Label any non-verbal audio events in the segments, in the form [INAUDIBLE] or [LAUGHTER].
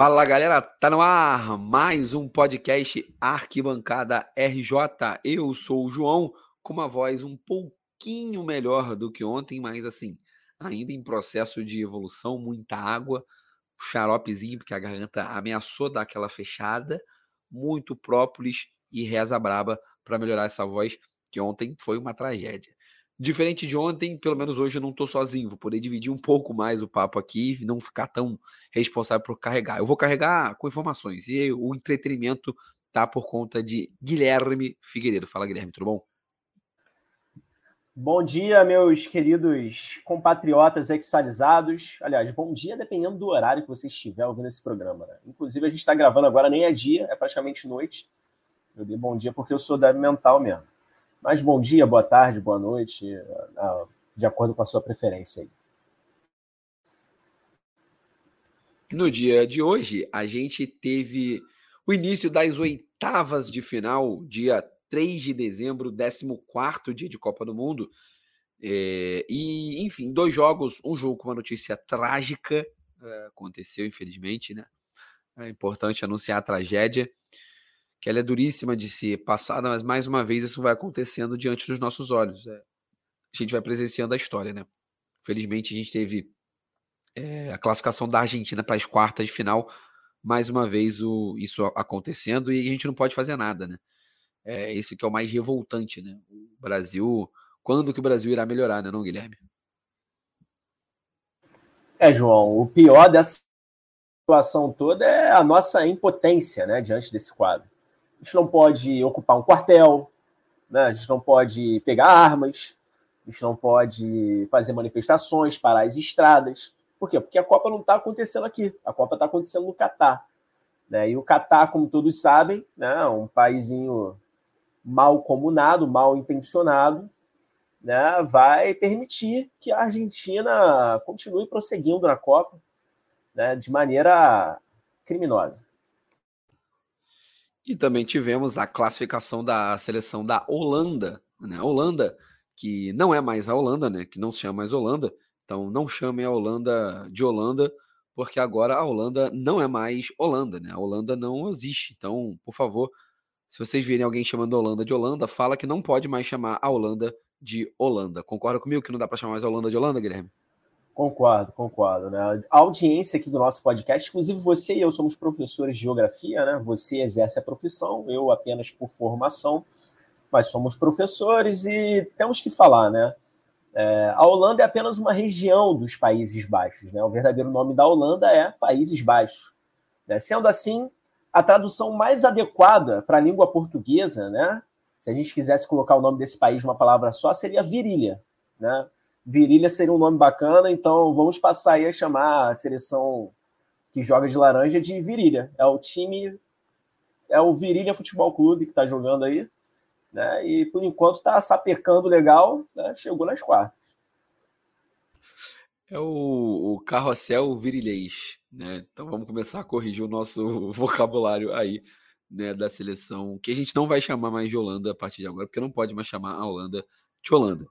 Fala galera, tá no ar mais um podcast Arquibancada RJ. Eu sou o João, com uma voz um pouquinho melhor do que ontem, mas assim, ainda em processo de evolução, muita água, xaropezinho, porque a garganta ameaçou dar aquela fechada, muito própolis e reza braba para melhorar essa voz, que ontem foi uma tragédia. Diferente de ontem, pelo menos hoje eu não estou sozinho, vou poder dividir um pouco mais o papo aqui e não ficar tão responsável por carregar. Eu vou carregar com informações e o entretenimento tá por conta de Guilherme Figueiredo. Fala, Guilherme, tudo bom? Bom dia, meus queridos compatriotas exalizados. Aliás, bom dia dependendo do horário que você estiver ouvindo esse programa. Né? Inclusive, a gente está gravando agora, nem é dia, é praticamente noite. Eu dei bom dia porque eu sou da mental mesmo. Mas bom dia, boa tarde, boa noite, de acordo com a sua preferência. No dia de hoje, a gente teve o início das oitavas de final, dia 3 de dezembro, 14 dia de Copa do Mundo. É, e, enfim, dois jogos, um jogo com uma notícia trágica, é, aconteceu, infelizmente, né? É importante anunciar a tragédia que ela é duríssima de ser passada, mas mais uma vez isso vai acontecendo diante dos nossos olhos. É, a gente vai presenciando a história, né? Felizmente a gente teve é, a classificação da Argentina para as quartas de final, mais uma vez o, isso acontecendo e a gente não pode fazer nada, né? É esse que é o mais revoltante, né? O Brasil, quando que o Brasil irá melhorar, né, não, Guilherme? É, João, o pior dessa situação toda é a nossa impotência, né, diante desse quadro. A gente não pode ocupar um quartel, né? a gente não pode pegar armas, a gente não pode fazer manifestações, parar as estradas. Por quê? Porque a Copa não está acontecendo aqui, a Copa está acontecendo no Catar. Né? E o Catar, como todos sabem, né, é um paísinho mal comunado, mal intencionado, né, vai permitir que a Argentina continue prosseguindo na Copa né, de maneira criminosa. E também tivemos a classificação da seleção da Holanda, né? A Holanda, que não é mais a Holanda, né? Que não se chama mais Holanda. Então não chamem a Holanda de Holanda, porque agora a Holanda não é mais Holanda, né? A Holanda não existe. Então, por favor, se vocês virem alguém chamando a Holanda de Holanda, fala que não pode mais chamar a Holanda de Holanda. Concorda comigo que não dá para chamar mais a Holanda de Holanda, Guilherme? Concordo, concordo. Né? A audiência aqui do nosso podcast, inclusive você e eu somos professores de geografia, né? Você exerce a profissão, eu apenas por formação, mas somos professores e temos que falar, né? É, a Holanda é apenas uma região dos Países Baixos, né? O verdadeiro nome da Holanda é Países Baixos. Né? Sendo assim, a tradução mais adequada para a língua portuguesa, né? Se a gente quisesse colocar o nome desse país numa palavra só, seria virilha, né? Virilha seria um nome bacana, então vamos passar aí a chamar a seleção que joga de laranja de Virilha. É o time, é o Virilha Futebol Clube que está jogando aí, né? E por enquanto está sapecando legal, né? chegou nas quartas. É o, o carrossel virilhês, né? Então vamos começar a corrigir o nosso [LAUGHS] vocabulário aí, né, da seleção, que a gente não vai chamar mais de Holanda a partir de agora, porque não pode mais chamar a Holanda de Holanda.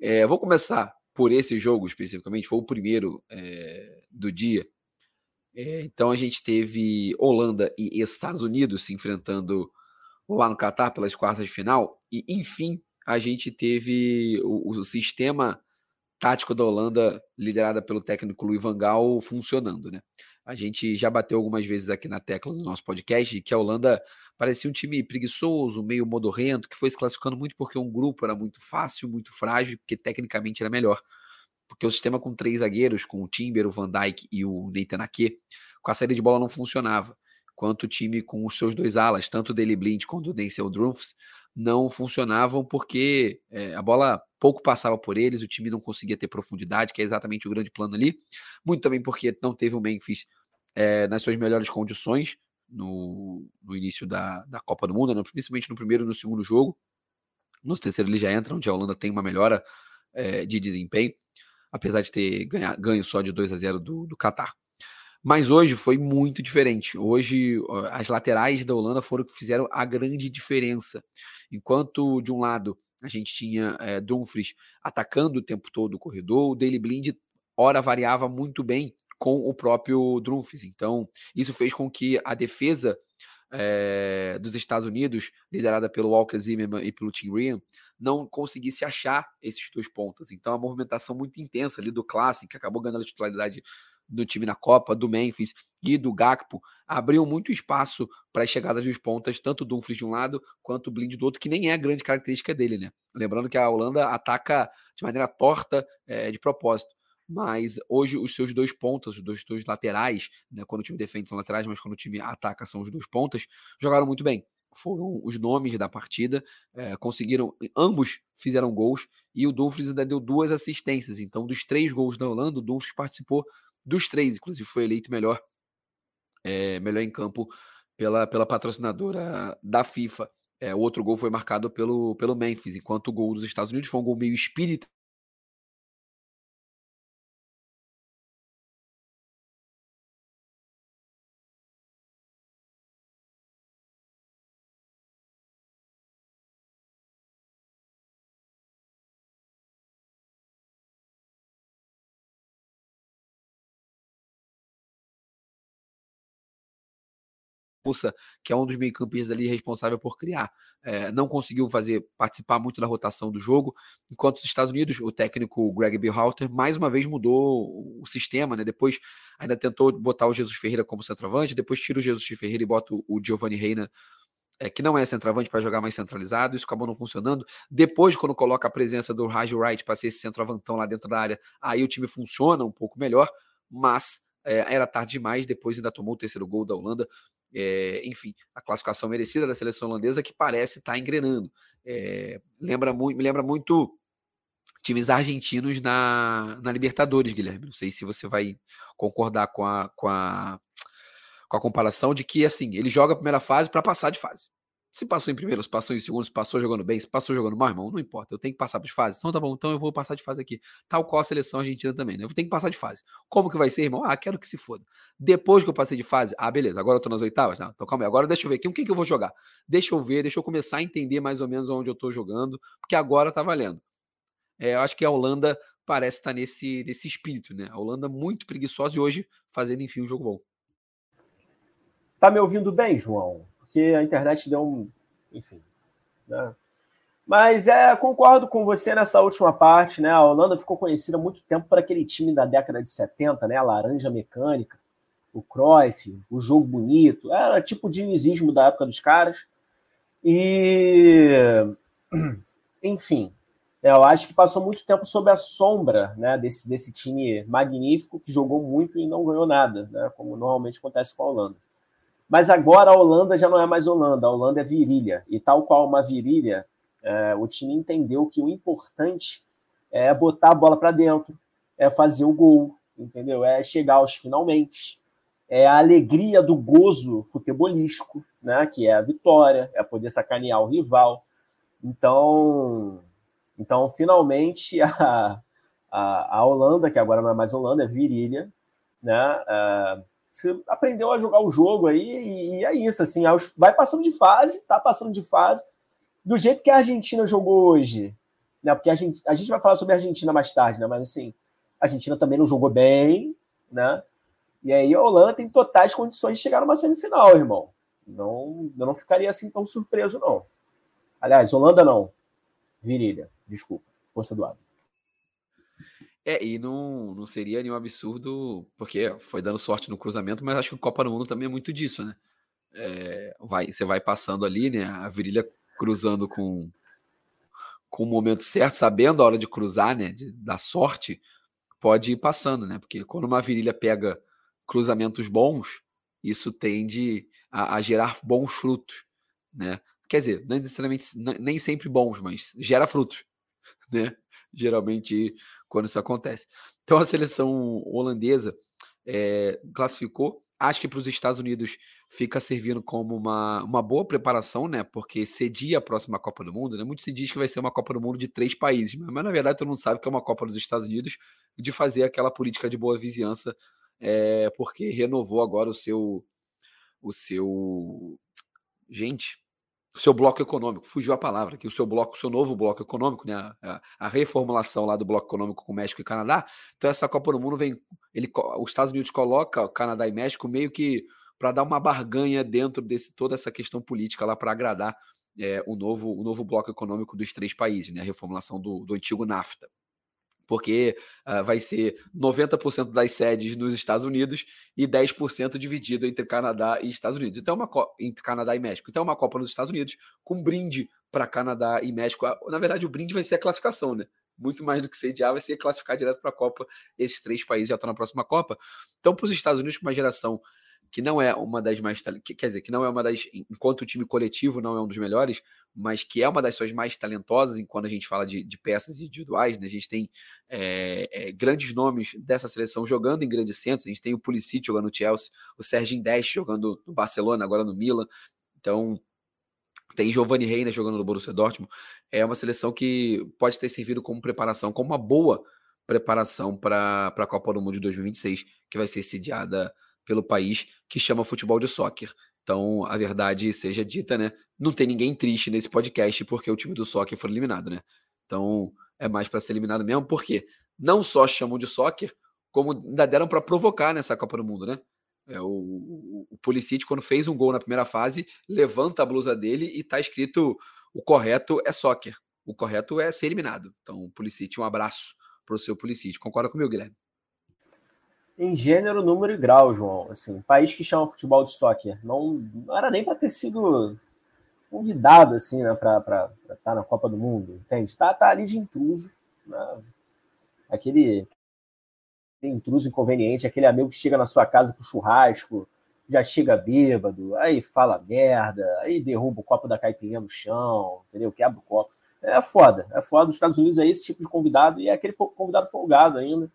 É, vou começar por esse jogo especificamente, foi o primeiro é, do dia. É, então a gente teve Holanda e Estados Unidos se enfrentando lá no Catar pelas quartas de final, e enfim a gente teve o, o sistema tático da Holanda, liderada pelo técnico Louis Van Gaal, funcionando, né? A gente já bateu algumas vezes aqui na tecla do nosso podcast que a Holanda parecia um time preguiçoso, meio modorrento, que foi se classificando muito porque um grupo era muito fácil, muito frágil, porque tecnicamente era melhor. Porque o sistema com três zagueiros, com o Timber, o Van Dijk e o Nathan Ake, com a saída de bola não funcionava. Quanto o time com os seus dois alas, tanto o Daily Blind quanto o Denzel Drumfs, não funcionavam porque é, a bola pouco passava por eles, o time não conseguia ter profundidade, que é exatamente o grande plano ali. Muito também porque não teve o Memphis é, nas suas melhores condições no, no início da, da Copa do Mundo, né? principalmente no primeiro e no segundo jogo. No terceiro ele já entra, onde a Holanda tem uma melhora é, de desempenho, apesar de ter ganha, ganho só de 2 a 0 do, do Qatar. Mas hoje foi muito diferente. Hoje as laterais da Holanda foram que fizeram a grande diferença. Enquanto de um lado a gente tinha é, Dumfries atacando o tempo todo o corredor, o Daily Blind ora variava muito bem com o próprio Drumfis. Então, isso fez com que a defesa é, dos Estados Unidos, liderada pelo Walker Zimmerman e pelo Tim Ryan, não conseguisse achar esses dois pontos. Então, a movimentação muito intensa ali do Classic, que acabou ganhando a titularidade do time na Copa, do Memphis e do Gakpo, abriu muito espaço para as chegadas dos pontas, tanto do Dumfries de um lado quanto o Blind do outro, que nem é a grande característica dele, né? Lembrando que a Holanda ataca de maneira torta é, de propósito mas hoje os seus dois pontas, os dois, dois laterais, né, quando o time defende são laterais, mas quando o time ataca são os dois pontas, jogaram muito bem. Foram os nomes da partida, é, conseguiram, ambos fizeram gols e o Dumfries ainda deu duas assistências. Então, dos três gols da Holanda, o Dumfries participou dos três, inclusive foi eleito melhor, é, melhor em campo pela, pela patrocinadora da FIFA. É, o outro gol foi marcado pelo, pelo Memphis, enquanto o gol dos Estados Unidos foi um gol meio espírita que é um dos meio-campistas ali responsável por criar, é, não conseguiu fazer participar muito da rotação do jogo, enquanto os Estados Unidos, o técnico Greg Berhalter, mais uma vez mudou o sistema, né? Depois ainda tentou botar o Jesus Ferreira como centroavante, depois tira o Jesus Ferreira e bota o Giovanni Reina é, que não é centroavante para jogar mais centralizado, isso acabou não funcionando. Depois, quando coloca a presença do Raj Wright para ser esse centroavantão lá dentro da área, aí o time funciona um pouco melhor, mas é, era tarde demais. Depois ainda tomou o terceiro gol da Holanda. É, enfim, a classificação merecida da seleção holandesa que parece estar tá engrenando. É, lembra muito, me lembra muito times argentinos na, na Libertadores, Guilherme. Não sei se você vai concordar com a, com a, com a comparação de que assim ele joga a primeira fase para passar de fase. Se passou em primeiro, se passou em segundo, se passou jogando bem, se passou jogando mal, irmão, não importa. Eu tenho que passar de fase. Então tá bom, então eu vou passar de fase aqui. Tal qual a seleção argentina também, né? Eu tenho que passar de fase. Como que vai ser, irmão? Ah, quero que se foda. Depois que eu passei de fase, ah, beleza, agora eu tô nas oitavas? Não, então calma aí, agora deixa eu ver aqui, o que, que eu vou jogar? Deixa eu ver, deixa eu começar a entender mais ou menos onde eu tô jogando, porque agora tá valendo. É, eu acho que a Holanda parece estar tá nesse, nesse espírito, né? A Holanda muito preguiçosa e hoje fazendo, enfim, um jogo bom. Tá me ouvindo bem, João? Porque a internet deu um enfim. Né? Mas é, concordo com você nessa última parte, né? A Holanda ficou conhecida há muito tempo por aquele time da década de 70, né? A laranja mecânica, o Cruyff, o jogo bonito. Era tipo o dinizismo da época dos caras. E [CLEARS THROAT] enfim, é, eu acho que passou muito tempo sob a sombra né, desse, desse time magnífico que jogou muito e não ganhou nada, né, como normalmente acontece com a Holanda. Mas agora a Holanda já não é mais Holanda, a Holanda é virilha. E tal qual uma virilha, é, o time entendeu que o importante é botar a bola para dentro, é fazer o gol, entendeu? É chegar aos finalmente. É a alegria do gozo futebolístico, né? Que é a vitória, é poder sacanear o rival. Então, então finalmente [LAUGHS] a, a, a Holanda, que agora não é mais Holanda, é virilha, né? É, você aprendeu a jogar o jogo aí e, é isso, assim, vai passando de fase, tá passando de fase, do jeito que a Argentina jogou hoje, né? Porque a gente, a gente vai falar sobre a Argentina mais tarde, né? Mas assim, a Argentina também não jogou bem, né? E aí a Holanda tem totais condições de chegar numa semifinal, irmão. Não, eu não ficaria assim tão surpreso, não. Aliás, Holanda não. Virilha, desculpa. Força do hábito. É, e não, não seria nenhum absurdo, porque foi dando sorte no cruzamento, mas acho que o Copa do Mundo também é muito disso, né? É, vai, você vai passando ali, né? A virilha cruzando com, com o momento certo, sabendo a hora de cruzar, né? De, da sorte, pode ir passando, né? Porque quando uma virilha pega cruzamentos bons, isso tende a, a gerar bons frutos, né? Quer dizer, não necessariamente nem sempre bons, mas gera frutos, [LAUGHS] né? Geralmente quando isso acontece. Então a seleção holandesa é, classificou. Acho que para os Estados Unidos fica servindo como uma, uma boa preparação, né? Porque cedia a próxima Copa do Mundo, né? Muito se diz que vai ser uma Copa do Mundo de três países, mas, na verdade todo mundo sabe que é uma Copa dos Estados Unidos de fazer aquela política de boa vizinhança, é, porque renovou agora o seu o seu gente o seu bloco econômico, fugiu a palavra, que o seu bloco, o seu novo bloco econômico, né, a, a, reformulação lá do bloco econômico com México e Canadá. Então essa Copa do Mundo vem, ele, os Estados Unidos coloca Canadá e México meio que para dar uma barganha dentro desse toda essa questão política lá para agradar é, o novo o novo bloco econômico dos três países, né, a reformulação do, do antigo NAFTA porque uh, vai ser 90% das sedes nos Estados Unidos e 10% dividido entre Canadá e Estados Unidos. Então, é uma entre Canadá e México. Então, é uma Copa nos Estados Unidos com brinde para Canadá e México. Ah, na verdade, o brinde vai ser a classificação, né? Muito mais do que sediar, vai ser classificar direto para a Copa. Esses três países já estão na próxima Copa. Então, para os Estados Unidos, com uma geração que não é uma das mais quer dizer, que não é uma das enquanto o time coletivo não é um dos melhores, mas que é uma das suas mais talentosas enquanto a gente fala de, de peças individuais, né? A gente tem é, é, grandes nomes dessa seleção jogando em grandes centros, a gente tem o Pulisic jogando no Chelsea, o Serginho Dest jogando no Barcelona, agora no Milan, então tem Giovanni Reina jogando no Borussia Dortmund, é uma seleção que pode ter servido como preparação, como uma boa preparação para a Copa do Mundo de 2026, que vai ser sediada pelo país que chama futebol de soccer. Então, a verdade seja dita, né? Não tem ninguém triste nesse podcast porque o time do soccer foi eliminado, né? Então, é mais para ser eliminado mesmo, porque não só chamam de soccer, como ainda deram para provocar nessa Copa do Mundo, né? É, o, o, o Pulisic, quando fez um gol na primeira fase, levanta a blusa dele e tá escrito: o correto é soccer, o correto é ser eliminado. Então, Pulisic, um abraço para o seu Pulisic. Concorda comigo, Guilherme? Em gênero, número e grau, João. Assim, país que chama futebol de soccer. Não, não era nem para ter sido convidado assim, né, para estar tá na Copa do Mundo, entende? Tá, tá ali de intruso, né? aquele, intruso inconveniente, aquele amigo que chega na sua casa com churrasco, já chega bêbado, aí fala merda, aí derruba o copo da caipirinha no chão, entendeu? Quebra o copo. É foda, é foda. Os Estados Unidos é esse tipo de convidado e é aquele convidado folgado ainda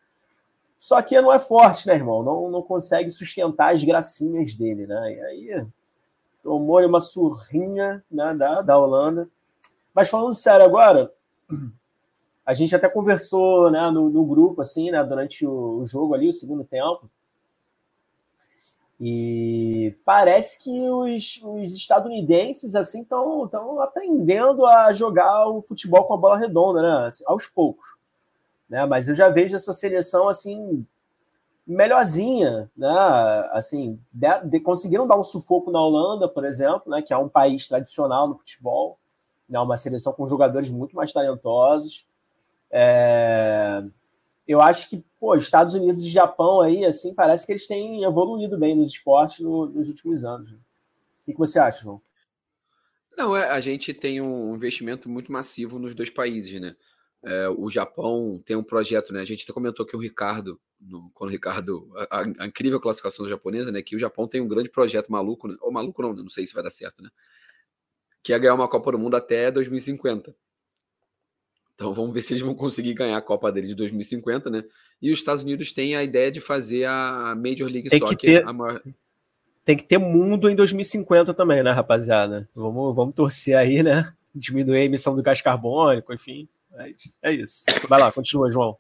só que não é forte, né, irmão? Não, não consegue sustentar as gracinhas dele, né? E aí tomou uma surrinha né, da, da Holanda. Mas falando sério agora, a gente até conversou né, no, no grupo, assim, né, durante o, o jogo ali, o segundo tempo. E parece que os, os estadunidenses assim estão aprendendo a jogar o futebol com a bola redonda, né? Assim, aos poucos né? Mas eu já vejo essa seleção assim melhorzinha, né? Assim, de, de, conseguiram dar um sufoco na Holanda, por exemplo, né? Que é um país tradicional no futebol, né? Uma seleção com jogadores muito mais talentosos. É... Eu acho que, pô, Estados Unidos e Japão aí, assim, parece que eles têm evoluído bem nos esportes no, nos últimos anos. O que, você acha, João? Não, é, a gente tem um investimento muito massivo nos dois países, né? É, o Japão tem um projeto, né? A gente até comentou que o Ricardo, no, quando o Ricardo, a, a, incrível classificação japonesa, né? Que o Japão tem um grande projeto maluco, né? Ou maluco não, não sei se vai dar certo, né? Que é ganhar uma Copa do Mundo até 2050. Então vamos ver se eles vão conseguir ganhar a Copa dele de 2050, né? E os Estados Unidos têm a ideia de fazer a Major League tem Soccer ter, a maior... Tem que ter mundo em 2050 também, né, rapaziada? Vamos, vamos torcer aí, né? Diminuir a emissão do gás carbônico, enfim. É, é isso. Vai lá, continua, João.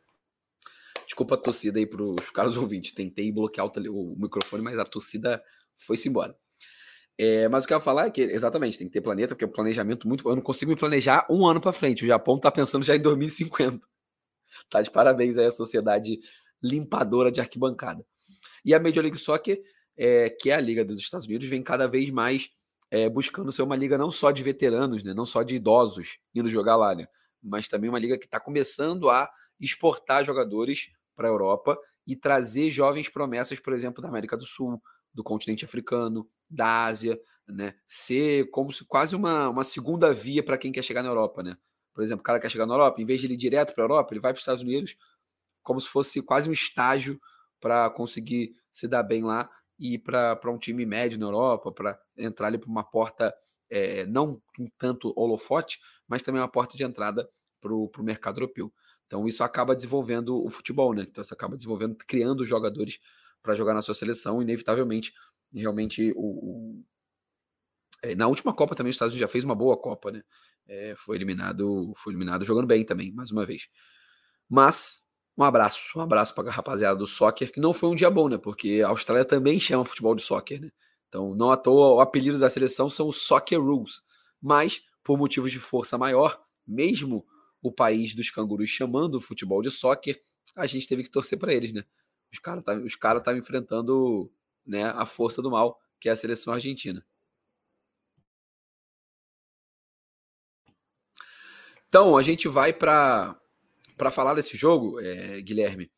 Desculpa a torcida aí para os caros ouvintes. Tentei bloquear o, o, microfone, mas a torcida foi-se embora. É, mas o que eu ia falar é que, exatamente, tem que ter planeta, porque é um planejamento muito. Eu não consigo me planejar um ano para frente. O Japão está pensando já em 2050. Tá de parabéns aí a sociedade limpadora de arquibancada. E a Major League Soccer, é, que é a liga dos Estados Unidos, vem cada vez mais é, buscando ser uma liga não só de veteranos, né, não só de idosos indo jogar lá, né, mas também uma liga que está começando a exportar jogadores para a Europa e trazer jovens promessas, por exemplo, da América do Sul, do continente africano, da Ásia, né? Ser como se quase uma, uma segunda via para quem quer chegar na Europa, né? Por exemplo, o cara quer chegar na Europa, em vez de ele ir direto para a Europa, ele vai para os Estados Unidos, como se fosse quase um estágio para conseguir se dar bem lá e ir para um time médio na Europa, para entrar ali por uma porta é, não tanto holofote, mas também uma porta de entrada para o mercado europeu. Então isso acaba desenvolvendo o futebol, né? Então isso acaba desenvolvendo, criando jogadores para jogar na sua seleção, inevitavelmente, realmente o, o... É, na última Copa também os Estados Unidos já fez uma boa Copa, né? É, foi eliminado, foi eliminado jogando bem também, mais uma vez. Mas um abraço, um abraço para a rapaziada do soccer, que não foi um dia bom, né? Porque a Austrália também chama futebol de soccer, né? Então, não à toa, o apelido da seleção são os Soccer Rules, mas por motivos de força maior, mesmo o país dos cangurus chamando o futebol de soccer, a gente teve que torcer para eles, né? Os caras estavam cara enfrentando né, a força do mal, que é a seleção argentina. Então, a gente vai para falar desse jogo, é, Guilherme.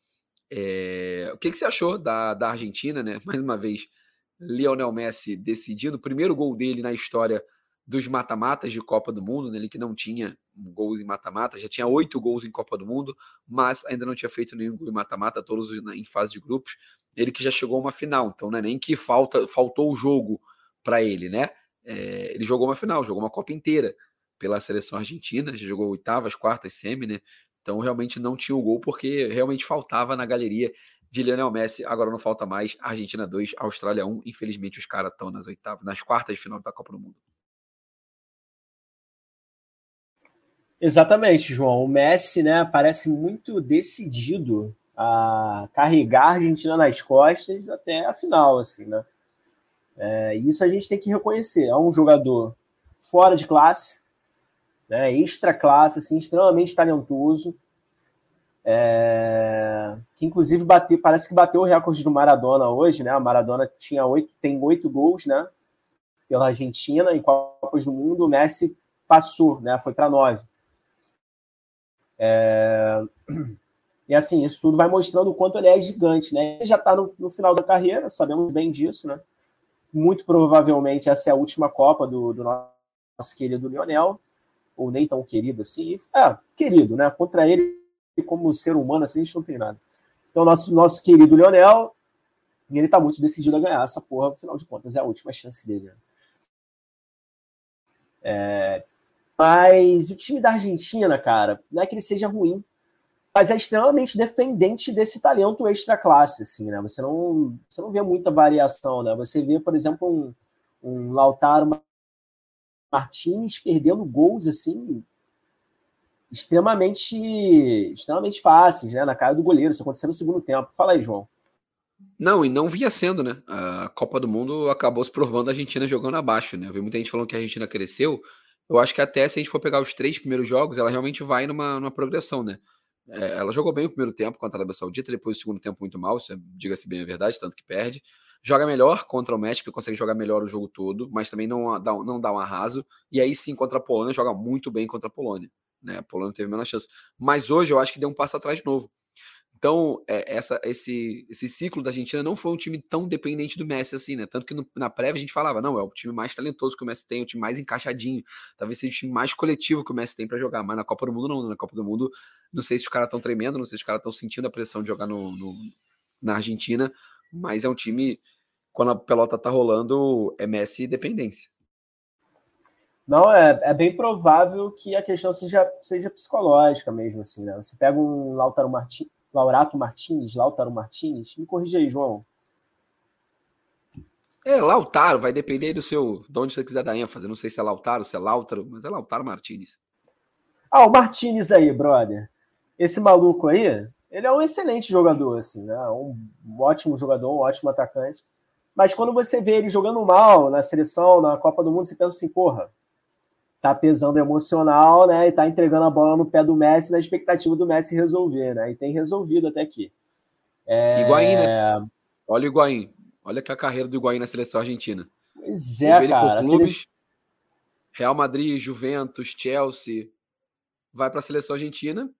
É, o que, que, você achou da, da Argentina, né? [LAUGHS] Mais uma vez, Lionel Messi decidindo, o primeiro gol dele na história dos mata-matas de Copa do Mundo, né? ele que não tinha gols em mata-mata, já tinha oito gols em Copa do Mundo, mas ainda não tinha feito nenhum gol em mata-mata, todos em fase de grupos. Ele que já chegou a uma final, então é nem que falta, faltou o jogo para ele, né? É, ele jogou uma final, jogou uma Copa inteira pela seleção argentina, já jogou oitavas, quartas, semi, né? Então realmente não tinha o gol porque realmente faltava na galeria de Lionel Messi. Agora não falta mais. Argentina 2, Austrália 1. Infelizmente os caras estão nas oitavas, nas quartas de final da Copa do Mundo. Exatamente, João. O Messi, né, parece muito decidido a carregar a Argentina nas costas até a final, assim, né? É, isso a gente tem que reconhecer. É um jogador fora de classe, né, extra classe, assim, extremamente talentoso, é, que inclusive bateu, parece que bateu o recorde do Maradona hoje, né? A Maradona tinha oito, tem oito gols, né? Pela Argentina em Copas do Mundo, o Messi passou, né? Foi para nove. É, e assim, isso tudo vai mostrando o quanto ele é gigante, né? Ele já está no, no, final da carreira, sabemos bem disso, né? Muito provavelmente essa é a última Copa do, do nosso querido Lionel ou nem tão querido assim. É, querido, né? Contra ele, como ser humano, assim, a gente não tem nada. Então, nosso, nosso querido Lionel, ele tá muito decidido a ganhar essa porra, afinal de contas, é a última chance dele. Né? É, mas o time da Argentina, cara, não é que ele seja ruim, mas é extremamente dependente desse talento extra classe, assim, né? Você não, você não vê muita variação, né? Você vê, por exemplo, um, um Lautaro Martins perdendo gols assim extremamente extremamente fáceis, né, na cara do goleiro. Isso aconteceu no segundo tempo. Fala aí, João. Não, e não vinha sendo, né? A Copa do Mundo acabou se provando a Argentina jogando abaixo, né? Eu vi muita gente falando que a Argentina cresceu. Eu acho que até se a gente for pegar os três primeiros jogos, ela realmente vai numa, numa progressão, né? É, ela jogou bem o primeiro tempo contra a Arábia Saudita, depois o segundo tempo muito mal, é, diga-se bem a verdade, tanto que perde joga melhor contra o México, consegue jogar melhor o jogo todo, mas também não dá, não dá um arraso. E aí sim, contra a Polônia, joga muito bem contra a Polônia. Né? A Polônia teve menos chance. Mas hoje eu acho que deu um passo atrás de novo. Então, é, essa, esse, esse ciclo da Argentina não foi um time tão dependente do Messi assim, né? Tanto que no, na prévia a gente falava, não, é o time mais talentoso que o Messi tem, o time mais encaixadinho, talvez seja o time mais coletivo que o Messi tem para jogar, mas na Copa do Mundo não, né? na Copa do Mundo, não sei se os caras estão tremendo, não sei se os caras estão sentindo a pressão de jogar no, no, na Argentina, mas é um time quando a pelota tá rolando, é Messi dependência. Não, é, é bem provável que a questão seja, seja psicológica mesmo, assim, né? Você pega um Lautaro Martins, Laurato Martins, Lautaro Martins, me corrija aí, João. É, Lautaro, vai depender do seu, de onde você quiser dar ênfase. Não sei se é Lautaro, se é Lautaro, mas é Lautaro Martins. Ah, o Martins aí, brother. Esse maluco aí, ele é um excelente jogador, assim, né? Um ótimo jogador, um ótimo atacante. Mas quando você vê ele jogando mal na seleção, na Copa do Mundo, você pensa assim, porra, tá pesando emocional, né? E tá entregando a bola no pé do Messi na expectativa do Messi resolver, né? E tem resolvido até aqui. É... Higuaín, né? Olha o Higuaín. Olha que a carreira do Higuaín na seleção argentina. Pois é, cara. Clubes, Real Madrid, Juventus, Chelsea, vai para a seleção argentina,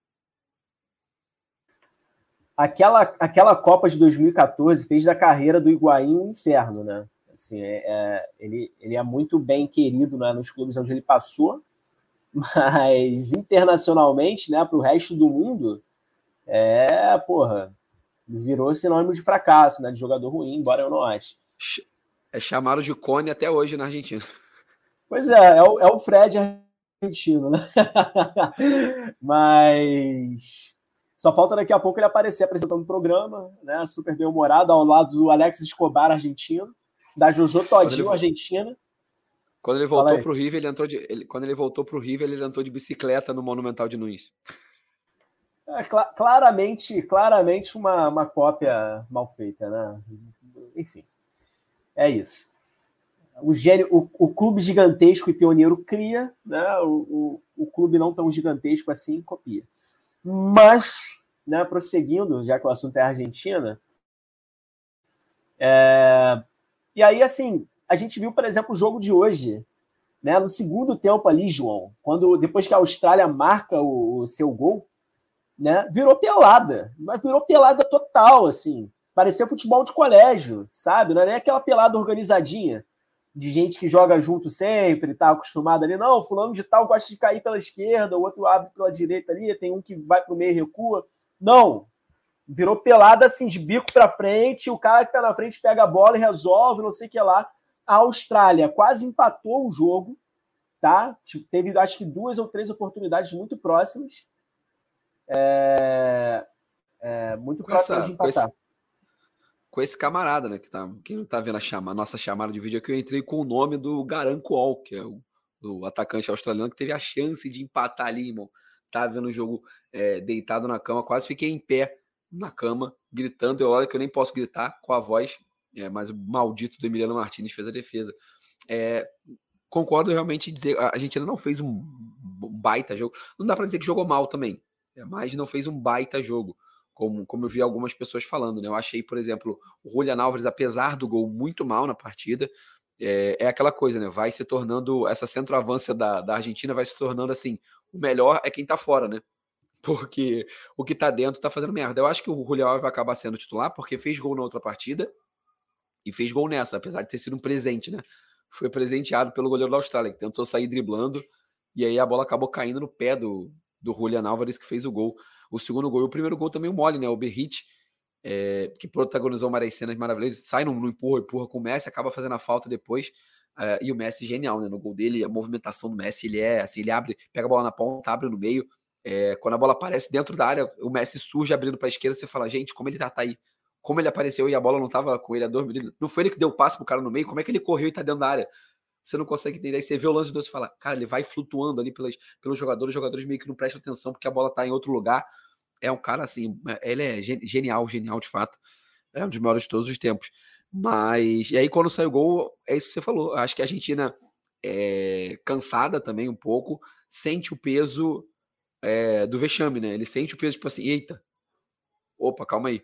aquela, aquela Copa de 2014 fez da carreira do Higuaín um inferno, né? Assim, é, é, ele, ele é muito bem querido né, nos clubes onde ele passou, [LAUGHS] mas internacionalmente, né, para o resto do mundo, é, porra, virou sinônimo de fracasso, né, de jogador ruim, embora eu não ache. É chamado de Cone até hoje na Argentina. Pois é, é o, é o Fred argentino, né? [LAUGHS] mas só falta daqui a pouco ele aparecer apresentando o programa, né? Super bem humorado, ao lado do Alex Escobar, argentino, da Jojo Todinho, argentina. Quando ele voltou para o River, ele entrou de, ele, quando ele voltou para o River, ele entrou de bicicleta no Monumental de Nunes. É, cl claramente, claramente uma, uma cópia mal feita, né? Enfim, é isso. o, gênio, o, o, clube gigantesco e pioneiro cria, né? O, o, o, clube não tão gigantesco assim copia. Mas, né, prosseguindo, já que o assunto é Argentina, é... e aí, assim, a gente viu, por exemplo, o jogo de hoje, né, no segundo tempo ali, João, quando depois que a Austrália marca o, o seu gol, né, virou pelada, mas virou pelada total, assim, parecia futebol de colégio, sabe? Não é nem aquela pelada organizadinha de gente que joga junto sempre, tá acostumado ali, não, fulano de tal gosta de cair pela esquerda, o outro abre pela direita ali, tem um que vai pro meio e recua. Não. Virou pelada assim, de bico para frente, o cara que tá na frente pega a bola e resolve, não sei o que lá. A Austrália quase empatou o jogo, tá? Tipo, teve acho que duas ou três oportunidades muito próximas. É... É, muito próximas de empatar com esse camarada, né? Que tá, quem não tá vendo a, chama, a nossa chamada de vídeo aqui, eu entrei com o nome do Garan Kuol, que é o, o, atacante australiano que teve a chance de empatar ali, irmão. Tava vendo o jogo é, deitado na cama, quase fiquei em pé na cama, gritando. Eu olho que eu nem posso gritar com a voz, é, mas o maldito do Emiliano Martinez fez a defesa. É, concordo realmente dizer, a gente ainda não fez um, um baita jogo. Não dá para dizer que jogou mal também, é, mas não fez um baita jogo como, como eu vi algumas pessoas falando, né? Eu achei, por exemplo, o Julian Álvares, apesar do gol muito mal na partida, é, é aquela coisa, né? Vai se tornando, essa centroavança da, da Argentina vai se tornando assim, o melhor é quem tá fora, né? Porque o que tá dentro tá fazendo merda. Eu acho que o Julian Álvares vai acabar sendo titular, porque fez gol na outra partida e fez gol nessa, apesar de ter sido um presente, né? Foi presenteado pelo goleiro da Austrália, que tentou sair driblando, e aí a bola acabou caindo no pé do, do Julian Álvares, que fez o gol o segundo gol. E o primeiro gol também o mole, né? O Berrit, é, que protagonizou várias cenas maravilhosas, sai no, no empurra, empurra com o Messi, acaba fazendo a falta depois. Uh, e o Messi genial, né? No gol dele, a movimentação do Messi, ele é assim, ele abre, pega a bola na ponta, abre no meio. É, quando a bola aparece dentro da área, o Messi surge abrindo para a esquerda, você fala, gente, como ele tá, tá, aí? Como ele apareceu e a bola não tava com ele a dois minutos. Não foi ele que deu o passe pro cara no meio, como é que ele correu e tá dentro da área? Você não consegue entender. Aí você vê o lance do e fala, cara, ele vai flutuando ali pelos, pelos jogadores, os jogadores meio que não prestam atenção porque a bola tá em outro lugar é um cara assim, ele é genial, genial de fato. É um dos maiores de todos os tempos. Mas, e aí quando sai o gol, é isso que você falou. Acho que a Argentina é cansada também um pouco, sente o peso é, do vexame, né? Ele sente o peso, tipo assim, eita, opa, calma aí.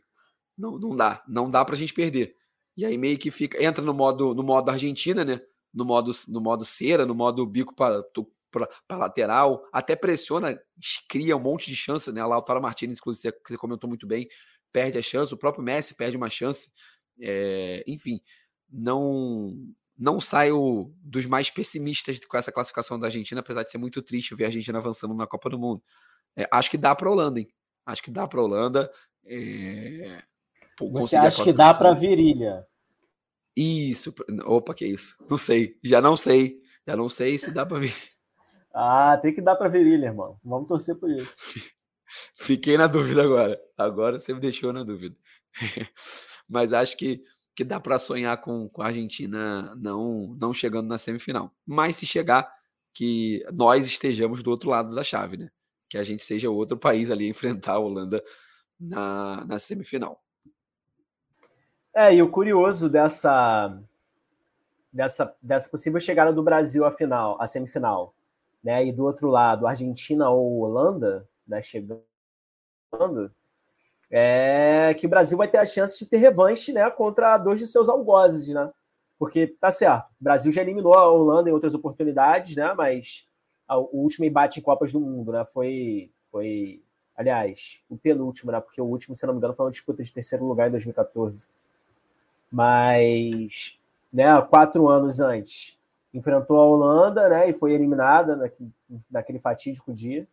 Não, não dá, não dá pra gente perder. E aí meio que fica, entra no modo, no modo Argentina, né? No modo, no modo cera, no modo bico para para lateral, até pressiona, cria um monte de chance, né? A Lautaro Martinez, inclusive, você comentou muito bem, perde a chance, o próprio Messi perde uma chance. É, enfim, não não saio dos mais pessimistas com essa classificação da Argentina, apesar de ser muito triste ver a Argentina avançando na Copa do Mundo. É, acho que dá para a Holanda, hein? Acho que dá para a Holanda. É, Você acha que dá para virilha? Isso. Opa, que isso? Não sei. Já não sei. Já não sei se dá para ver. Ah, tem que dar para virilha, irmão. Vamos torcer por isso. [LAUGHS] Fiquei na dúvida agora. Agora você me deixou na dúvida. [LAUGHS] Mas acho que, que dá para sonhar com, com a Argentina não, não chegando na semifinal. Mas se chegar, que nós estejamos do outro lado da chave, né? Que a gente seja outro país ali a [LAUGHS] enfrentar a Holanda na, na semifinal. É, e o curioso dessa, dessa, dessa possível chegada do Brasil à final, à semifinal, né? E do outro lado, Argentina ou Holanda, né? Chegando, é que o Brasil vai ter a chance de ter revanche, né? Contra dois de seus algozes, né? Porque tá certo, o Brasil já eliminou a Holanda em outras oportunidades, né? Mas o último embate em Copas do Mundo, né? Foi, foi, aliás, o penúltimo, né? Porque o último, se não me engano, foi uma disputa de terceiro lugar em 2014. Mas, né? Quatro anos antes, enfrentou a Holanda, né, e foi eliminada naquele, naquele fatídico dia.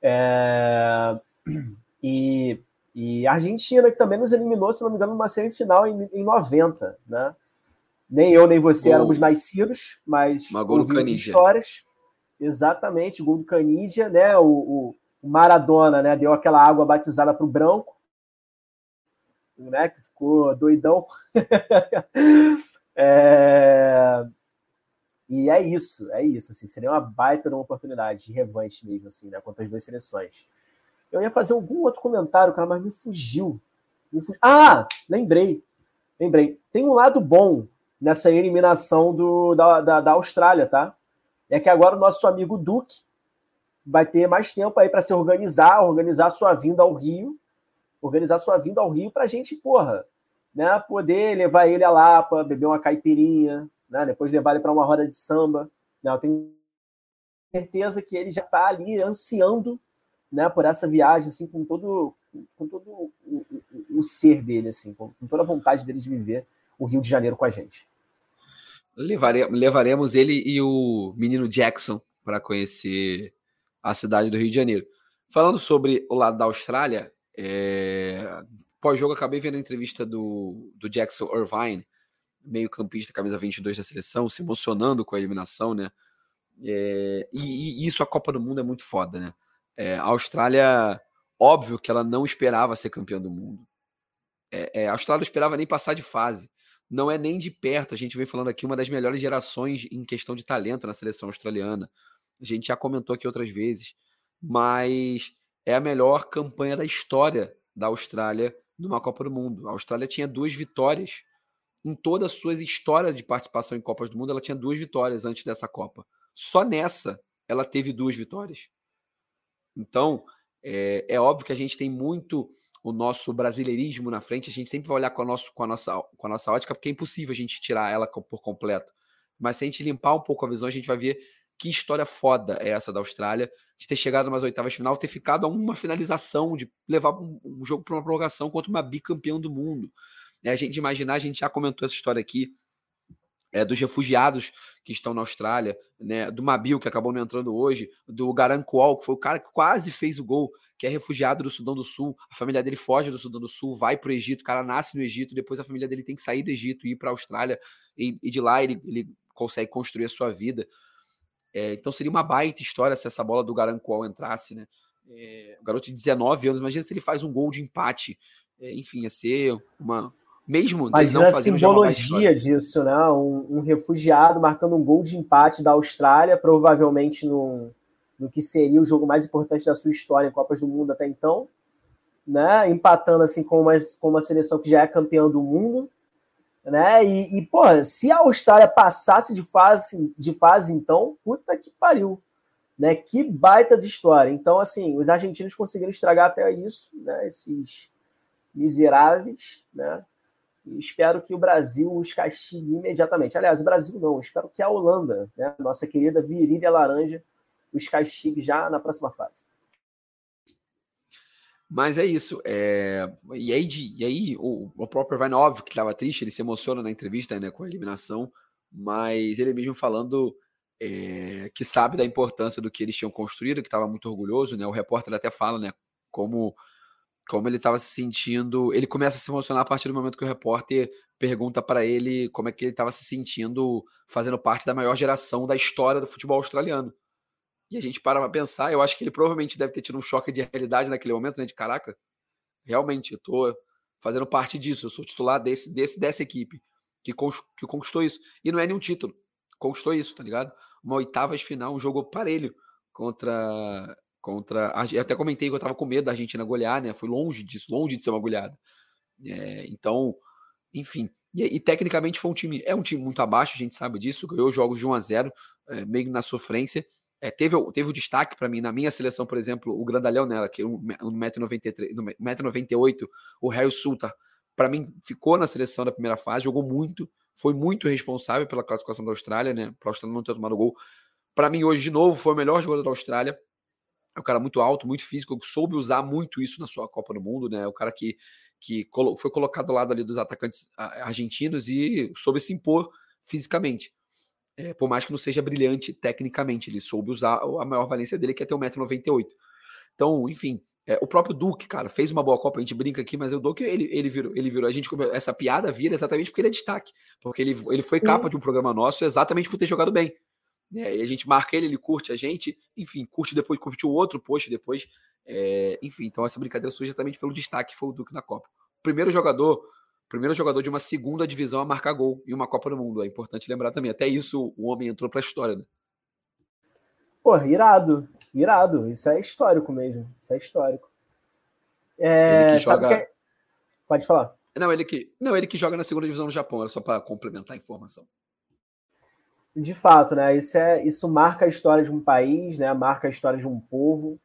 É, [CLEARS THROAT] e, e a Argentina, que também nos eliminou, se não me engano, numa semifinal em, em 90, né? Nem eu nem você gol. éramos nascidos, mas ouvimos histórias. Exatamente, gol do Canidia, né? O, o, o Maradona, né? Deu aquela água batizada para o branco, né? Que ficou doidão. [LAUGHS] é... E é isso, é isso. Assim, seria uma baita uma oportunidade de revanche mesmo, assim, né, contra as duas seleções. Eu ia fazer algum outro comentário, cara, mas me fugiu. Me fugiu. Ah, lembrei. Lembrei. Tem um lado bom nessa eliminação do, da, da, da Austrália, tá? É que agora o nosso amigo Duque vai ter mais tempo aí para se organizar, organizar sua vinda ao Rio, organizar sua vinda ao Rio para a gente, porra, né, poder levar ele a Lapa, beber uma caipirinha, né, depois levar ele para uma roda de samba. Né, eu tenho certeza que ele já está ali ansiando né, por essa viagem, assim, com todo, com todo o, o, o ser dele, assim, com, com, toda a vontade dele de viver o Rio de Janeiro com a gente. Levare, levaremos ele e o menino Jackson para conhecer a cidade do Rio de Janeiro. Falando sobre o lado da Austrália, é... pós-jogo acabei vendo a entrevista do, do Jackson Irvine, meio campista, camisa 22 da seleção, se emocionando com a eliminação, né? É... E, e, isso a Copa do Mundo é muito foda, né? É, a Austrália, óbvio que ela não esperava ser campeã do mundo. É, é, a Austrália não esperava nem passar de fase. Não é nem de perto. A gente vem falando aqui uma das melhores gerações em questão de talento na seleção australiana. A gente já comentou aqui outras vezes, mas é a melhor campanha da história da Austrália numa Copa do Mundo. A Austrália tinha duas vitórias em toda a sua história de participação em Copas do Mundo, ela tinha duas vitórias antes dessa Copa. Só nessa ela teve duas vitórias. Então, é, é, óbvio que a gente tem muito o nosso brasileirismo na frente, a gente sempre vai olhar com a, nosso, com, a nossa, com a nossa ótica, porque é impossível a gente tirar ela por completo. Mas se a gente limpar um pouco a visão, a gente vai ver que história foda é essa da Austrália, de ter chegado umas oitavas final, ter ficado a uma finalização, de levar um, um jogo para uma prorrogação contra uma bicampeã do mundo. É, a gente imaginar, a gente já comentou essa história aqui, é, dos refugiados que estão na Austrália, né, do Mabil, que acabou não entrando hoje, do Garan Kual, que foi o cara que quase fez o gol, que é refugiado do Sudão do Sul, a família dele foge do Sudão do Sul, vai para o Egito, o cara nasce no Egito, depois a família dele tem que sair do Egito e ir para a Austrália, e, e, de lá ele, ele consegue construir a sua vida. É, então seria uma baita história se essa bola do Garancual entrasse, né? É, o garoto de 19 anos, imagina se ele faz um gol de empate. É, enfim, ia ser uma. Mesmo. Imagina a simbologia disso, né? Um, um, refugiado marcando um gol de empate da Austrália, provavelmente no, no que seria o jogo mais importante da sua história em Copas do Mundo até então, né? Empatando assim com uma, com uma seleção que já é campeã do mundo né? E, e pô, se a Austrália passasse de fase, de fase, então, puta que pariu, né? Que baita de história. Então, assim, os argentinos conseguiram estragar até isso, né? Esses miseráveis, né? Espero que o Brasil os castigue imediatamente. Aliás, o Brasil não, espero que a Holanda, né? Nossa querida virilha laranja, os castigue já na próxima fase. Mas é isso. É... E aí, e aí o, o próprio Irvine, óbvio que estava triste, ele se emociona na entrevista né, com a eliminação, mas ele mesmo falando é... que sabe da importância do que eles tinham construído, que estava muito orgulhoso. Né? O repórter até fala né, como, como ele estava se sentindo. Ele começa a se emocionar a partir do momento que o repórter pergunta para ele como é que ele estava se sentindo fazendo parte da maior geração da história do futebol australiano. E a gente para pra pensar, eu acho que ele provavelmente deve ter tido um choque de realidade naquele momento, né? De caraca, realmente, eu tô fazendo parte disso, eu sou titular desse, desse dessa equipe que, que conquistou isso. E não é nenhum título, conquistou isso, tá ligado? Uma oitavas final, um jogo parelho contra. Contra eu até comentei que eu tava com medo da Argentina golear, né? Foi longe disso, longe de ser uma goleada. É, então, enfim. E, e, tecnicamente foi um time. É um time muito abaixo, a gente sabe disso. Ganhou jogos de 1 a 0 é, meio na sofrência. É, teve, teve o destaque para mim, na minha seleção, por exemplo, o Grandalhão nela, que é 1,98m, o Raio Sulta, para mim, ficou na seleção da primeira fase, jogou muito, foi muito responsável pela classificação da Austrália, né? Para a Austrália não ter tomado gol. Para mim, hoje, de novo, foi o melhor jogador da Austrália. É um cara muito alto, muito físico, soube usar muito isso na sua Copa do Mundo, né? O cara que, que foi colocado ao lado ali dos atacantes argentinos e soube se impor fisicamente. É, por mais que não seja brilhante tecnicamente, ele soube usar a maior valência dele, que é ter 1,98m. Então, enfim, é, o próprio Duque, cara, fez uma boa Copa, a gente brinca aqui, mas o Duque, ele, ele virou, ele virou, a gente, essa piada vira exatamente porque ele é destaque, porque ele, ele foi capa de um programa nosso exatamente por ter jogado bem. Né? E a gente marca ele, ele curte a gente, enfim, curte depois, curte o outro post depois, é, enfim, então essa brincadeira surge exatamente pelo destaque que foi o Duque na Copa. Primeiro jogador primeiro jogador de uma segunda divisão a marcar gol em uma Copa do Mundo. É importante lembrar também. Até isso o homem entrou para a história, né? Pô, irado, irado. Isso é histórico mesmo. Isso é histórico. É, ele que joga... Que... Pode falar. Não, ele que, não, ele que joga na segunda divisão do Japão, era só para complementar a informação. De fato, né? Isso, é, isso marca a história de um país, né? Marca a história de um povo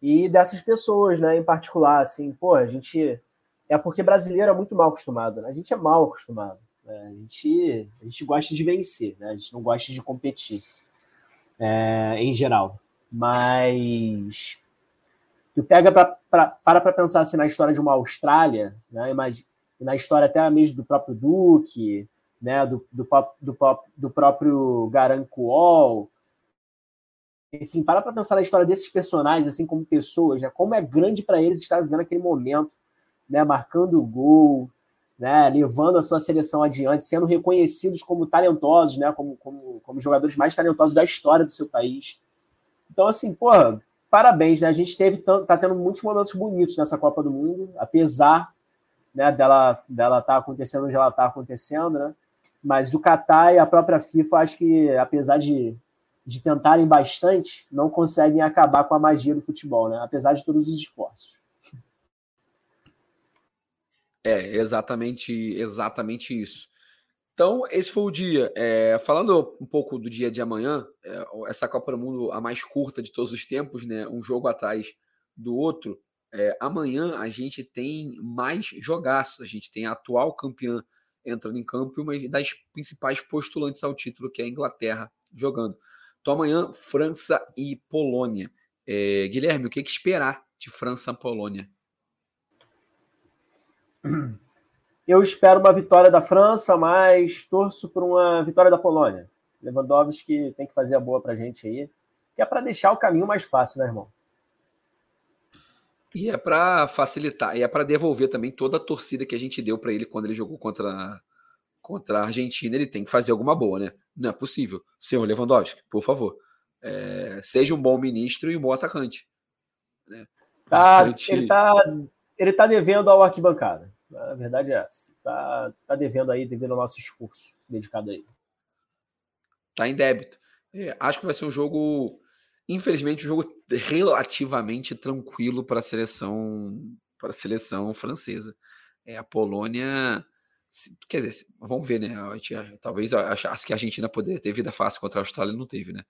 e dessas pessoas, né? Em particular, assim, pô, a gente é porque brasileiro é muito mal acostumado, né? A gente é mal acostumado. Né? A, gente, a gente gosta de vencer, né? A gente não gosta de competir é, em geral. Mas tu pega pra, pra, para para pensar assim, na história de uma Austrália, né? Imagina, na história até mesmo do próprio Duque, né? do, do, do, do próprio Garankuol. Enfim, para para pensar na história desses personagens, assim como pessoas, né? como é grande para eles estar vivendo aquele momento, né? marcando o gol, né? levando a sua seleção adiante, sendo reconhecidos como talentosos, né? como, como, como jogadores mais talentosos da história do seu país. Então, assim, porra, parabéns, né? A gente teve tá tendo muitos momentos bonitos nessa Copa do Mundo, apesar né, dela dela tá acontecendo onde ela está acontecendo, né? Mas o Qatar e a própria FIFA, acho que apesar de, de tentarem bastante, não conseguem acabar com a magia do futebol, né? Apesar de todos os esforços. É, exatamente, exatamente isso. Então, esse foi o dia. É, falando um pouco do dia de amanhã, é, essa Copa do Mundo a mais curta de todos os tempos, né? Um jogo atrás do outro. É, amanhã a gente tem mais jogaços. A gente tem a atual campeã entrando em campo e uma das principais postulantes ao título, que é a Inglaterra, jogando. Então, amanhã, França e Polônia. É, Guilherme, o que, que esperar de França e Polônia? Eu espero uma vitória da França, mas torço por uma vitória da Polônia. Lewandowski tem que fazer a boa para a gente aí, que é para deixar o caminho mais fácil, né, irmão? E é para facilitar, e é para devolver também toda a torcida que a gente deu para ele quando ele jogou contra, contra a Argentina. Ele tem que fazer alguma boa, né? Não é possível. Senhor Lewandowski, por favor, é, seja um bom ministro e um bom atacante. Né? Tá, gente... ele, tá, ele tá devendo ao arquibancada. A verdade é essa. Tá, tá devendo aí, devendo ao nosso esforço dedicado aí. Tá em débito. É, acho que vai ser um jogo, infelizmente, um jogo relativamente tranquilo para a seleção, para a seleção francesa. É, a Polônia, quer dizer, vamos ver, né? Gente, talvez achasse que a Argentina poderia ter vida fácil contra a Austrália, não teve, né?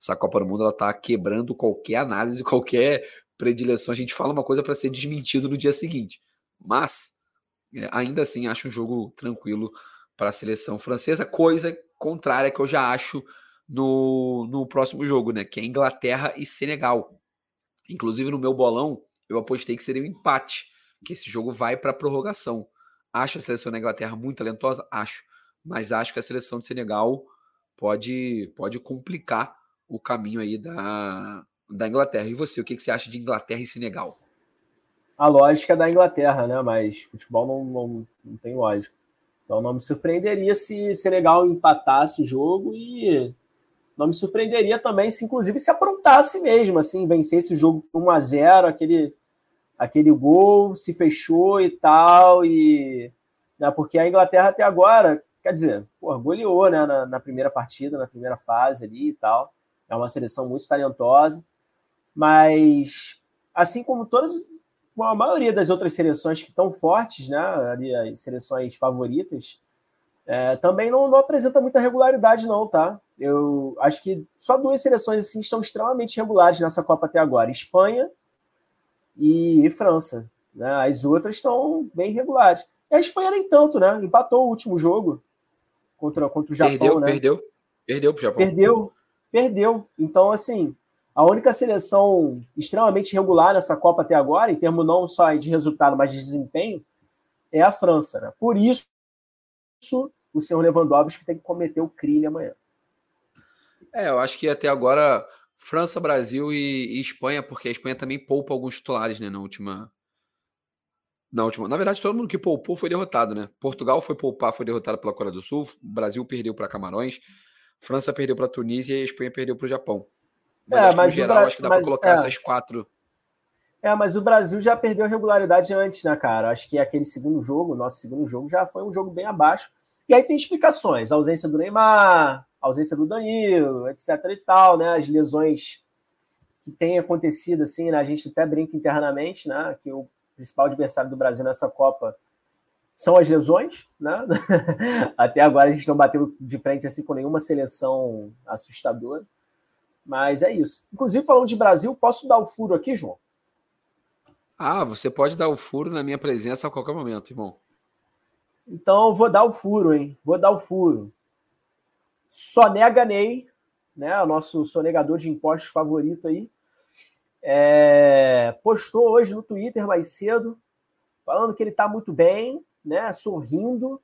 Essa Copa do Mundo ela tá quebrando qualquer análise, [LAUGHS] qualquer predileção. A gente fala uma coisa para ser desmentido no dia seguinte. Mas é, ainda assim, acho um jogo tranquilo para a seleção francesa, coisa contrária que eu já acho no, no próximo jogo, né? Que é Inglaterra e Senegal. Inclusive, no meu bolão, eu apostei que seria um empate, que esse jogo vai para prorrogação. Acho a seleção da Inglaterra muito talentosa? Acho. Mas acho que a seleção de Senegal pode, pode complicar o caminho aí da, da Inglaterra. E você, o que, que você acha de Inglaterra e Senegal? a lógica da Inglaterra, né? Mas futebol não, não, não tem lógica. Então não me surpreenderia se Senegal empatasse o jogo e não me surpreenderia também se, inclusive, se aprontasse mesmo, assim, vencesse o jogo 1 a 0 aquele, aquele gol se fechou e tal, e né, porque a Inglaterra até agora, quer dizer, pô, goleou né, na, na primeira partida, na primeira fase ali e tal. É uma seleção muito talentosa, mas assim como todas a maioria das outras seleções que estão fortes, né, ali as seleções favoritas, é, também não, não, apresenta muita regularidade, não, tá? Eu acho que só duas seleções assim estão extremamente regulares nessa Copa até agora: Espanha e, e França. Né? As outras estão bem regulares. E a Espanha nem tanto, né? Empatou o último jogo contra, contra o Japão, perdeu, né? Perdeu, perdeu pro Japão. Perdeu, perdeu. Então, assim, a única seleção extremamente regular nessa Copa até agora, em termos não só de resultado, mas de desempenho, é a França. Né? Por isso, o senhor Lewandowski tem que cometer o crime amanhã. É, eu acho que até agora França, Brasil e, e Espanha, porque a Espanha também poupa alguns titulares né, na última. Na última. Na verdade, todo mundo que poupou foi derrotado, né? Portugal foi poupar, foi derrotado pela Coreia do Sul, Brasil perdeu para Camarões, França perdeu para Tunísia e a Espanha perdeu para o Japão. Mas, é, mas no geral, Bra... acho que dá para colocar é. essas quatro. É, mas o Brasil já perdeu a regularidade antes, né, cara? Acho que aquele segundo jogo, nosso segundo jogo, já foi um jogo bem abaixo. E aí tem explicações: a ausência do Neymar, ausência do Danilo, etc e tal, né? As lesões que têm acontecido, assim, né? A gente até brinca internamente, né? Que o principal adversário do Brasil nessa Copa são as lesões, né? [LAUGHS] Até agora a gente não bateu de frente assim com nenhuma seleção assustadora. Mas é isso. Inclusive, falando de Brasil, posso dar o furo aqui, João? Ah, você pode dar o furo na minha presença a qualquer momento, irmão. Então, vou dar o furo, hein? Vou dar o furo. Sonega Ney, né? O nosso sonegador de impostos favorito aí. É... postou hoje no Twitter mais cedo, falando que ele está muito bem, né? Sorrindo,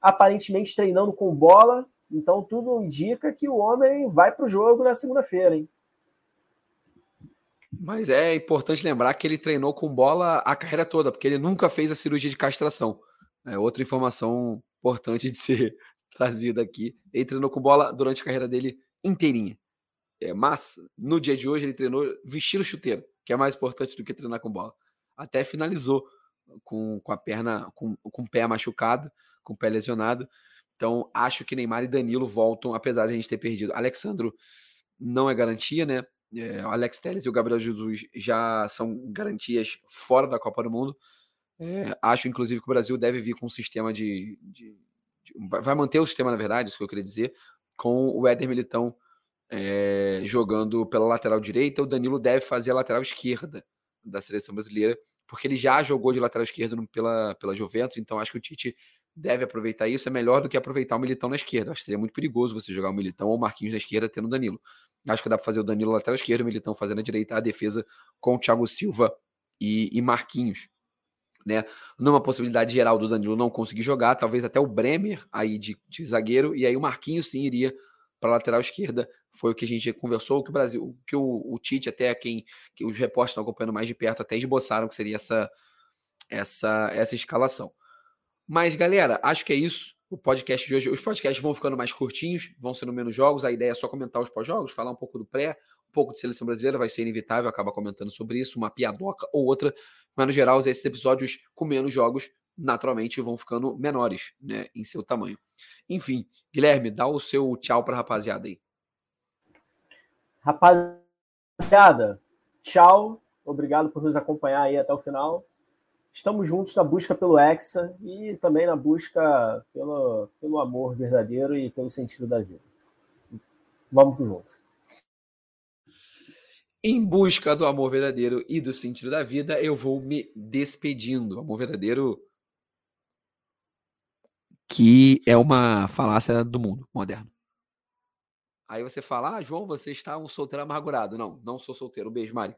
aparentemente treinando com bola. Então, tudo indica que o homem vai para o jogo na segunda-feira, hein? Mas é importante lembrar que ele treinou com bola a carreira toda, porque ele nunca fez a cirurgia de castração. É outra informação importante de ser trazida aqui. Ele treinou com bola durante a carreira dele inteirinha. É, mas no dia de hoje ele treinou vestindo chuteiro, que é mais importante do que treinar com bola. Até finalizou com, com a perna, com, com o pé machucado, com o pé lesionado. Então acho que Neymar e Danilo voltam, apesar de a gente ter perdido. Alexandro não é garantia, né? É, Alex Telles e o Gabriel Jesus já são garantias fora da Copa do Mundo. É, acho, inclusive, que o Brasil deve vir com um sistema de, de, Vai manter o sistema, na verdade, isso que eu queria dizer, com o Éder Militão é, jogando pela lateral direita. O Danilo deve fazer a lateral esquerda da seleção brasileira, porque ele já jogou de lateral esquerdo pela, pela Juventus, então acho que o Tite deve aproveitar isso. É melhor do que aproveitar o Militão na esquerda. Acho que seria muito perigoso você jogar o Militão ou o Marquinhos na esquerda tendo o Danilo. Acho que dá para fazer o Danilo lateral esquerdo, o Militão fazendo a direita, a defesa com o Thiago Silva e, e Marquinhos. Né? Numa possibilidade geral do Danilo não conseguir jogar, talvez até o Bremer aí de, de zagueiro, e aí o Marquinhos sim iria para a lateral esquerda. Foi o que a gente conversou, que o Brasil, que o, o Tite, até quem que os repórteres estão acompanhando mais de perto, até esboçaram que seria essa, essa, essa escalação. Mas, galera, acho que é isso. O podcast de hoje. Os podcasts vão ficando mais curtinhos, vão sendo menos jogos. A ideia é só comentar os pós-jogos, falar um pouco do pré, pouco de seleção brasileira, vai ser inevitável, acaba comentando sobre isso, uma piadoca ou outra. Mas, no geral, esses episódios com menos jogos, naturalmente, vão ficando menores, né, em seu tamanho. Enfim, Guilherme, dá o seu tchau para a rapaziada aí. Rapaziada, tchau. Obrigado por nos acompanhar aí até o final estamos juntos na busca pelo Hexa e também na busca pelo, pelo amor verdadeiro e pelo sentido da vida. Vamos juntos. Em busca do amor verdadeiro e do sentido da vida, eu vou me despedindo. Amor verdadeiro que é uma falácia do mundo moderno. Aí você fala, ah, João, você está um solteiro amargurado. Não, não sou solteiro. Beijo, Mari.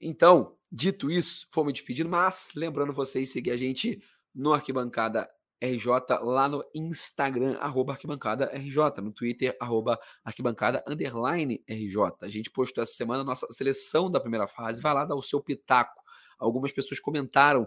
Então, dito isso, vou me despedindo, mas lembrando vocês seguir a gente no Arquibancada RJ lá no Instagram, arroba arquibancada RJ, no Twitter, arroba arquibancada underline RJ. A gente postou essa semana a nossa seleção da primeira fase, vai lá dar o seu pitaco. Algumas pessoas comentaram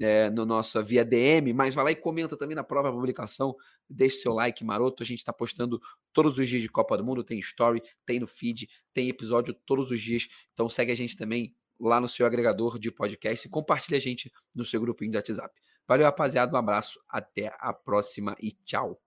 é, no nosso via DM, mas vai lá e comenta também na própria publicação, deixe seu like maroto, a gente está postando todos os dias de Copa do Mundo, tem story, tem no feed, tem episódio todos os dias, então segue a gente também lá no seu agregador de podcast e compartilhe a gente no seu grupinho de WhatsApp. Valeu, rapaziada. Um abraço. Até a próxima e tchau.